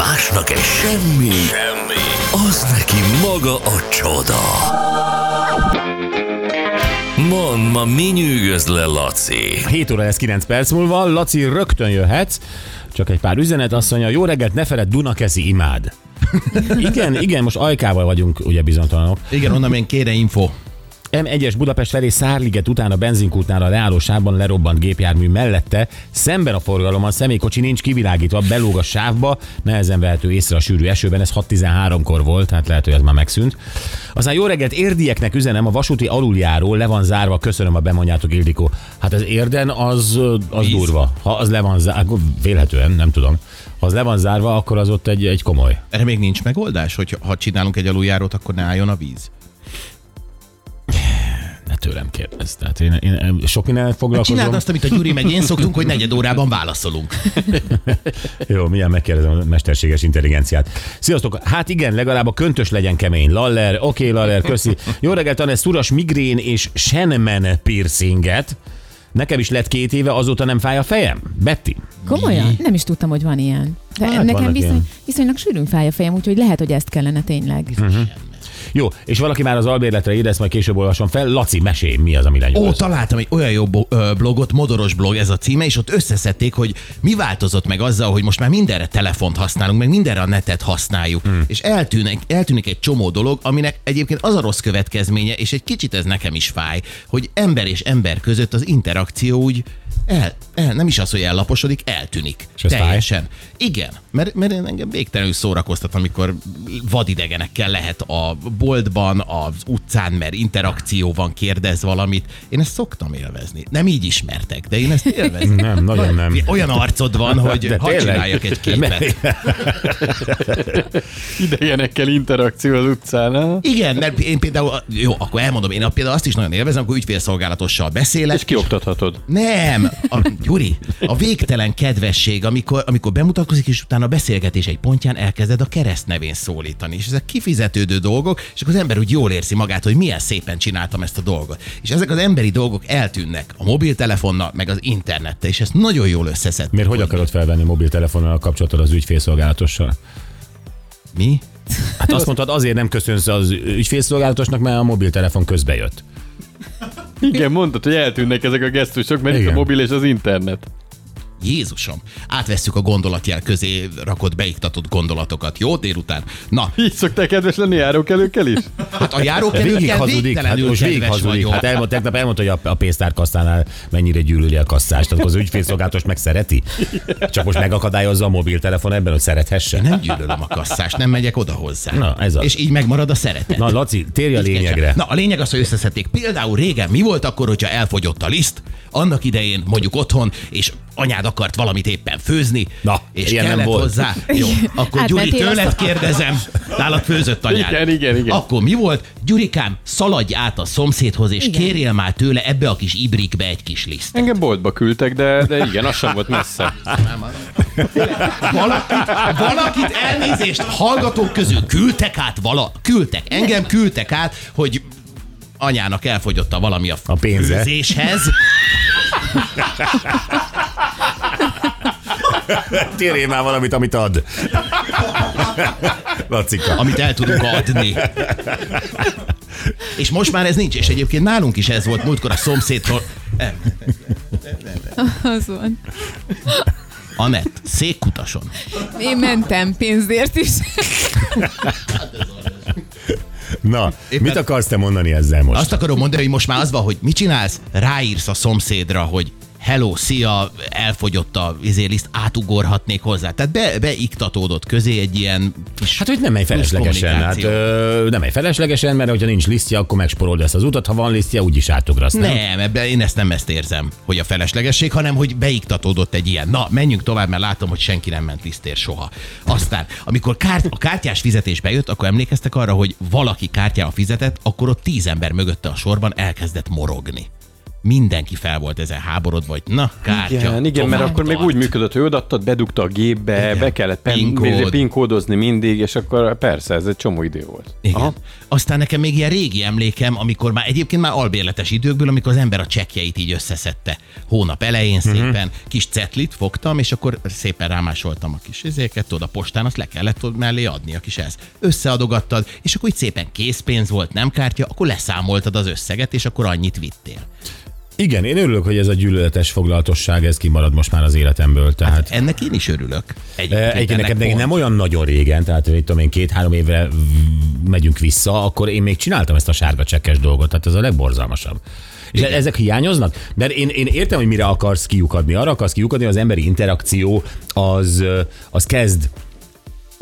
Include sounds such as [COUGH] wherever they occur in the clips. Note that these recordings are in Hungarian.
Másnak egy semmi, semmi, az neki maga a csoda. Mond, ma mi nyűgöz le, Laci? 7 óra lesz 9 perc múlva, Laci, rögtön jöhetsz. Csak egy pár üzenet, azt mondja, jó reggelt, ne feled, Dunakeszi imád. [LAUGHS] igen, igen, most ajkával vagyunk ugye bizonytalanok. Igen, onnan még kére info. M1-es Budapest felé Szárliget után a benzinkútnál a leállósában lerobbant gépjármű mellette, szemben a forgalommal személykocsi nincs kivilágítva, belóg a sávba, nehezen vehető észre a sűrű esőben, ez 6.13-kor volt, tehát lehet, hogy ez már megszűnt. Aztán jó reggelt, érdieknek üzenem, a vasúti aluljáró le van zárva, köszönöm a bemondjátok, Ildikó. Hát az érden az, az Víz. durva. Ha az le van zárva, vélhetően, nem tudom. Ha az le van zárva, akkor az ott egy, egy komoly. Erre még nincs megoldás, hogy ha csinálunk egy aluljárót, akkor ne álljon a víz. Tőlem kérdezz. Tehát én, én sok mindent foglalkozom. Csináld azt, amit a Gyuri meg én szoktunk, hogy negyed órában válaszolunk. [LAUGHS] Jó, milyen megkérdezem a mesterséges intelligenciát. Sziasztok! Hát igen, legalább a köntös legyen kemény. Laller, oké, okay, Laller, köszi. Jó reggelt, Tanesz, szuras migrén és Shenmen piercinget. Nekem is lett két éve, azóta nem fáj a fejem? Betty? Komolyan? Nem is tudtam, hogy van ilyen. De Hát hát nekem viszony, ilyen. viszonylag sűrűn fáj a fejem, úgyhogy lehet, hogy ezt kellene tényleg. Jó, és valaki már az albérletre írja, ezt majd később olvasom fel. Laci, mesélj, mi az, ami Ó, lenyúl? találtam egy olyan jó blogot, Modoros blog ez a címe, és ott összeszedték, hogy mi változott meg azzal, hogy most már mindenre telefont használunk, meg mindenre a netet használjuk, hmm. és eltűnik, eltűnik egy csomó dolog, aminek egyébként az a rossz következménye, és egy kicsit ez nekem is fáj, hogy ember és ember között az interakció úgy el, el, nem is az, hogy ellaposodik, eltűnik. És ez fáj? Teljesen. Igen, mert, mert én engem végtelenül szórakoztat, amikor vadidegenekkel lehet a boltban, az utcán, mert interakció van, kérdez valamit. Én ezt szoktam élvezni. Nem így ismertek, de én ezt élvezem. Nem, nagyon nem. Olyan arcod van, hogy De ha tényleg? csináljak egy képet. Idegenekkel interakció az utcán, ha? Igen, mert én például, jó, akkor elmondom, én például azt is nagyon élvezem, amikor ügyfélszolgálatossal beszélek. És kioktathatod. Nem, a, Gyuri, a végtelen kedvesség, amikor, amikor bemutatkozik, és utána a beszélgetés egy pontján elkezded a keresztnevén szólítani. És ezek kifizetődő dolgok, és akkor az ember úgy jól érzi magát, hogy milyen szépen csináltam ezt a dolgot. És ezek az emberi dolgok eltűnnek a mobiltelefonnal, meg az internettel, és ezt nagyon jól összeszedték. Miért hogy akarod felvenni mobiltelefonnal a kapcsolatod az ügyfélszolgálatossal? Mi? Hát azt mondtad, azért nem köszönsz az ügyfélszolgálatosnak, mert a mobiltelefon közbe jött. Igen, mondtad, hogy eltűnnek ezek a gesztusok, mert itt Igen. a mobil és az internet. Jézusom, átvesszük a gondolatjel közé rakott beiktatott gondolatokat. Jó délután? Na, Így szokták kedves lenni járókelőkkel is? hát a járókelőkkel hazudik, hát most végig hazudik. Hát elmond, tegnap elmondta, hogy a, a pénztárkasszánál mennyire gyűlöli a kasszást. Tehát az ügyfélszolgálatos meg szereti. Csak most megakadályozza a mobiltelefon ebben, hogy szerethesse. Nem gyűlölöm a kasszást, nem megyek oda hozzá. Na, ez az. És így megmarad a szeretet. Na, Laci, térj a lényegre. Na, a lényeg az, hogy összeszedték. Például régen mi volt akkor, hogyha elfogyott a liszt? Annak idején mondjuk otthon, és anyád akart valamit éppen főzni, Na, és ilyen nem kellett volt. hozzá. Jó, akkor Hát, Gyuri, tőled kérdezem, nálad főzött anyád. Igen, igen, igen. Akkor mi volt? Gyurikám, szaladj át a szomszédhoz, és Igen. kérjél már tőle ebbe a kis ibrikbe egy kis liszt. Engem boltba küldtek, de, de igen, az sem volt messze. Valakit, valakit elnézést hallgatók közül küldtek át vala, küldtek, engem küldtek át, hogy anyának elfogyott a valami a, A pénze. [LAUGHS] Térjél már valamit, amit ad. [LAUGHS] Lacika. amit el tudunk adni. És most már ez nincs, és egyébként nálunk is ez volt múltkor a szomszédtól. Nem, Az van. Anett, székkutason. Én mentem pénzért is. Na, Éppen- mit akarsz te mondani ezzel most? Azt akarom mondani, hogy most már az van, hogy mit csinálsz? Ráírsz a szomszédra, hogy hello, szia, elfogyott a izéliszt, átugorhatnék hozzá. Tehát be, beiktatódott közé egy ilyen kis Hát, hogy nem menj feleslegesen. Hát, ö, nem menj feleslegesen, mert hogyha nincs lisztje, akkor megsporolod ezt az utat. Ha van lisztje, úgyis átugrasz. Nem? Nem, ebben én ezt nem ezt érzem, hogy a feleslegesség, hanem hogy beiktatódott egy ilyen. Na, menjünk tovább, mert látom, hogy senki nem ment lisztér soha. Aztán, amikor kárt, a kártyás fizetés bejött, akkor emlékeztek arra, hogy valaki kártyával fizetett, akkor ott tíz ember mögötte a sorban elkezdett morogni. Mindenki fel volt ezen háborodva, vagy na, kártya. Igen, igen mert akkor még úgy működött, hogy odaadtad, bedugta a gépbe, Igen. be kellett pen, PIN-kód. pinkódozni mindig, és akkor persze, ez egy csomó idő volt. Igen. Aha. Aztán nekem még ilyen régi emlékem, amikor már egyébként már albérletes időkből, amikor az ember a csekjeit így összeszedte. Hónap elején Mhm. szépen kis cetlit fogtam, és akkor szépen rámásoltam a kis izéket, oda postán, azt le kellett mellé adni a kis ez. Összeadogattad, és akkor így szépen készpénz volt, nem kártya, akkor leszámoltad az összeget, és akkor annyit vittél. Igen, én örülök, hogy ez a gyűlöletes foglalatosság, ez kimarad most már az életemből. Tehát Ennek én is örülök. Egyébként, Eh, Egyébként nekem pont. nem olyan nagyon régen, tehát hogy tudom én két-három évre megyünk vissza, akkor én még csináltam ezt a sárga csekkes dolgot, tehát ez a legborzalmasabb. És Igen. ezek hiányoznak? Mert én, én értem, hogy mire akarsz kiukadni. Arra akarsz kiukadni, az emberi interakció az, az kezd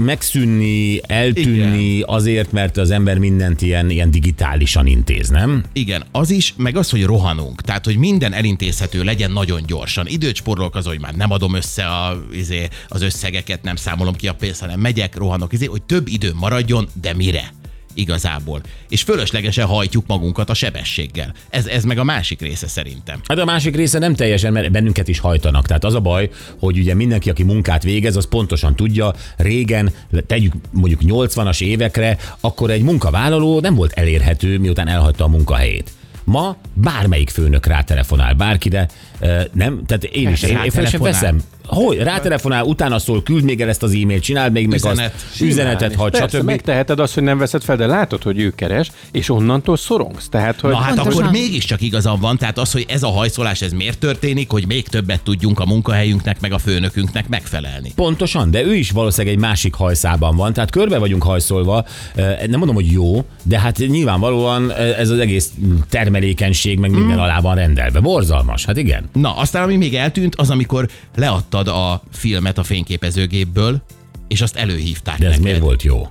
megszűnni, eltűnni Igen. azért, mert az ember mindent ilyen, ilyen digitálisan intéz, nem? Igen, az is, meg az, hogy rohanunk. Tehát, hogy minden elintézhető legyen nagyon gyorsan. Időt spórolok az, hogy már nem adom össze a, izé, az összegeket, nem számolom ki a pénzt, hanem megyek, rohanok, izé, hogy több idő maradjon, de mire? Igazából. És fölöslegesen hajtjuk magunkat a sebességgel. Ez, ez meg a másik része szerintem. Hát a másik része nem teljesen, mert bennünket is hajtanak. Tehát az a baj, hogy ugye mindenki, aki munkát végez, az pontosan tudja, régen, tegyük mondjuk 80-as évekre, akkor egy munkavállaló nem volt elérhető, miután elhagyta a munkahelyét. Ma bármelyik főnök rátelefonál bárkire, nem? Tehát én is, én, én fel sem veszem. Hogy? Rátelefonál, utána szól, küld még el ezt az e-mailt, csináld még meg Üzenet. azt, üzenetet hagy, stb. megteheted azt, hogy nem veszed fel, de látod, hogy ő keres, és onnantól szorongsz. Tehát, hogy Na hát Pontosan. akkor mégiscsak igazam van, tehát az, hogy ez a hajszolás, ez miért történik, hogy még többet tudjunk a munkahelyünknek, meg a főnökünknek megfelelni. Pontosan, de ő is valószínűleg egy másik hajszában van, tehát körbe vagyunk hajszolva, nem mondom, hogy jó, de hát nyilvánvalóan ez az egész termelékenység meg minden alá van rendelve. Borzalmas, hát igen. Na, aztán ami még eltűnt, az amikor leadtad a filmet a fényképezőgépből, és azt előhívták De ez neked. miért volt jó?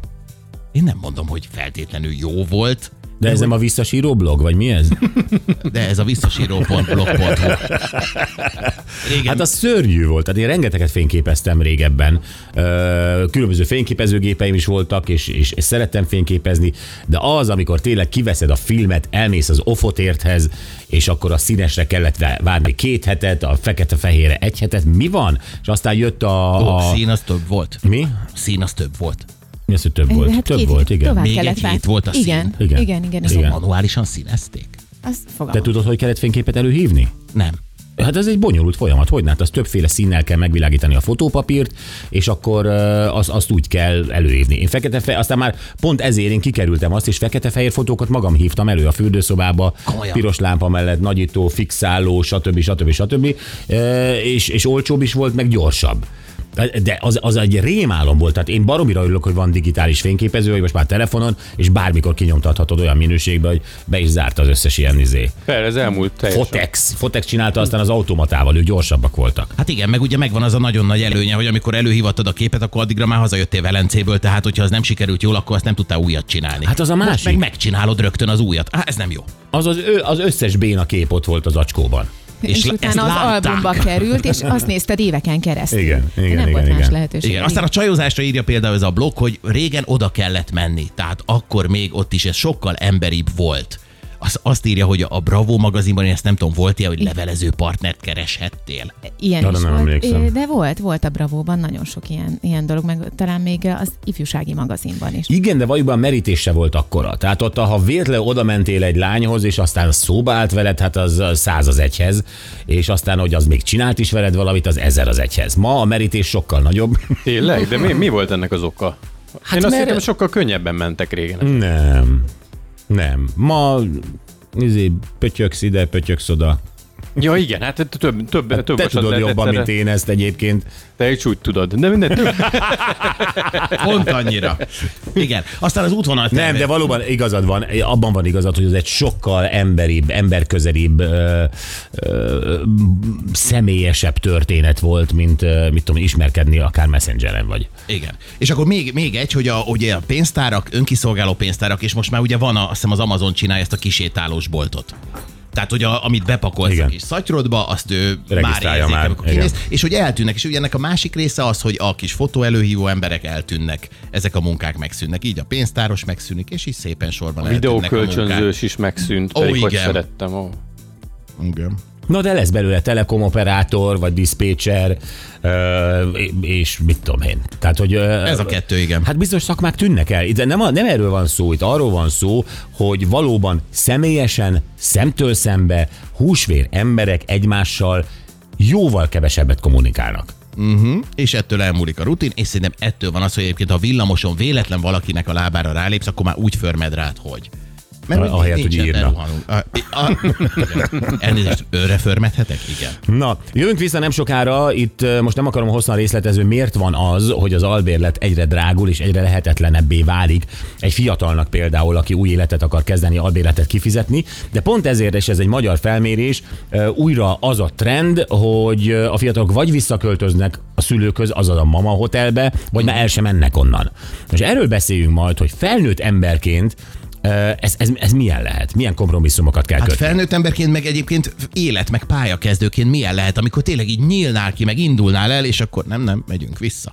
Én nem mondom, hogy feltétlenül jó volt, De ez nem a visszasíró blog, vagy mi ez? [LAUGHS] de ez a visszasíró.blog.hu. Régen, Hát az szörnyű volt. Tehát én rengeteget fényképeztem régebben. Különböző fényképezőgépeim is voltak, és, és, és szerettem fényképezni, de az, amikor tényleg kiveszed a filmet, elmész az ofotérthez, és akkor a színesre kellett vá- várni két hetet, a fekete-fehérre egy hetet, mi van? És aztán jött a... Ó, a... szín az több volt. Mi? Szín az több volt. Mi az, hogy több volt? Hát több két volt, igen. Tovább Még kellett egy hét volt a szín. Igen, Igen. igen, igen. igen. Igen. Manuálisan színezték? Az Te fogalmam. tudod, hogy kellett fényképet előhívni? Nem. Hát ez egy bonyolult folyamat, hogy hát az többféle színnel kell megvilágítani a fotópapírt, és akkor az, azt úgy kell előhívni. Én fekete fe, aztán már pont ezért én kikerültem azt, és fekete-fehér fotókat magam hívtam elő a fürdőszobába, Komolyan? piros lámpa mellett, nagyító, fixáló, stb. stb. stb. Ö, És, és olcsóbb is volt, meg gyorsabb. De az, az egy rémálom volt, tehát én baromira örülök, hogy van digitális fényképező, vagy most már telefonon, és bármikor kinyomtathatod olyan minőségben, hogy be is zárt az összes ilyen izé. fel, ez elmúlt teljesen. Fotex. Fotex csinálta aztán az automatával, ők gyorsabbak voltak. Hát igen, meg ugye megvan az a nagyon nagy előnye, hogy amikor előhívattad a képet, akkor addigra már hazajöttél Velencéből, tehát hogyha az nem sikerült jól, akkor azt nem tudtál újat csinálni. Hát az a Most másik. meg megcsinálod rögtön az újat. Á, ez nem jó. Az, az, ő, az összes béna kép ott volt az acskóban. És, És utána az látták. albumba került, és azt nézted éveken keresztül. Igen, igen, nem igen, volt más igen. lehetőség. Igen, aztán a csajozásra írja például ez a blog, hogy régen oda kellett menni, tehát akkor még ott is ez sokkal emberibb volt. Az, azt írja, hogy a Bravo magazinban, én ezt nem tudom, volt ilyen, hogy levelező partnert kereshettél. Ilyen is nem volt, emlékszem. De volt, volt a Bravóban nagyon sok ilyen, ilyen dolog, meg talán még az ifjúsági magazinban is. Igen, de valójában a merítés se volt akkora. Tehát ott, ha véletlenül oda mentél egy lányhoz, és aztán szóba állt veled, hát az száz az egyhez, és aztán, hogy az még csinált is veled valamit, az ezer az egyhez. Ma a merítés sokkal nagyobb. [LAUGHS] Tényleg? De mi, mi volt ennek az oka? Hát Én azt mert- hittem, sokkal könnyebben mentek régen. Nem. Nem. Ma izé, pötyöksz ide, pötyöksz oda. Ja igen, hát több, több, több Te tudod jobban, mint én ezt egyébként. Te is úgy tudod. De minden több. [LAUGHS] Pont annyira. Igen. Aztán az útvonal Nem, de valóban igazad van, abban van igazad, hogy ez egy sokkal emberibb, emberközelibb, ö, ö, személyesebb történet volt, mint ö, mit tudom, ismerkedni akár messengeren vagy. Igen. És akkor még, még egy, hogy a, ugye a pénztárak, önkiszolgáló pénztárak, és most már ugye van, a, azt hiszem az Amazon csinálja ezt a kisétálós boltot. Tehát, hogy a, amit bepakolsz Igen. a kis szatyrodba, azt ő már érzik, már, amikor kinéz, és hogy eltűnnek. És ugye ennek a másik része az, hogy a kis fotó előhívó emberek eltűnnek, ezek a munkák megszűnnek. Így a pénztáros megszűnik, és így szépen sorban A eltűnnek a munkák. videókölcsönzős is megszűnt, Ó, pedig hogy igen. szerettem. Ó. Igen. Na de lesz belőle telekomoperátor, vagy diszpécser, és mit tudom én. Tehát, hogy, Ez a kettő, igen. Hát biztos szakmák tűnnek el. Itt nem, nem erről van szó, itt arról van szó, hogy valóban személyesen, szemtől szembe, húsvér emberek egymással jóval kevesebbet kommunikálnak. Uh-huh. És ettől elmúlik a rutin, és szerintem ettől van az, hogy egyébként ha villamoson véletlen valakinek a lábára rálépsz, akkor már úgy förmed rád, hogy. Ah- ahelyett, hogy írna. A, a, igen. Elnézést, őre förmedhetek? Igen. Na, jövünk vissza nem sokára, itt most nem akarom hosszan részletezni, miért van az, hogy az albérlet egyre drágul és egyre lehetetlenebbé válik. Egy fiatalnak például, aki új életet akar kezdeni, albérletet kifizetni, de pont ezért, és ez egy magyar felmérés, újra az a trend, hogy a fiatalok vagy visszaköltöznek a szülőköz, azaz a mama hotelbe, vagy már el sem mennek onnan. És erről beszéljünk majd, hogy felnőtt emberként ez, ez, ez milyen lehet? Milyen kompromisszumokat kell Hát kötni? felnőtt emberként, meg egyébként élet, meg pályakezdőként milyen lehet, amikor tényleg így nyílnál ki, meg indulnál el, és akkor nem, nem, megyünk vissza.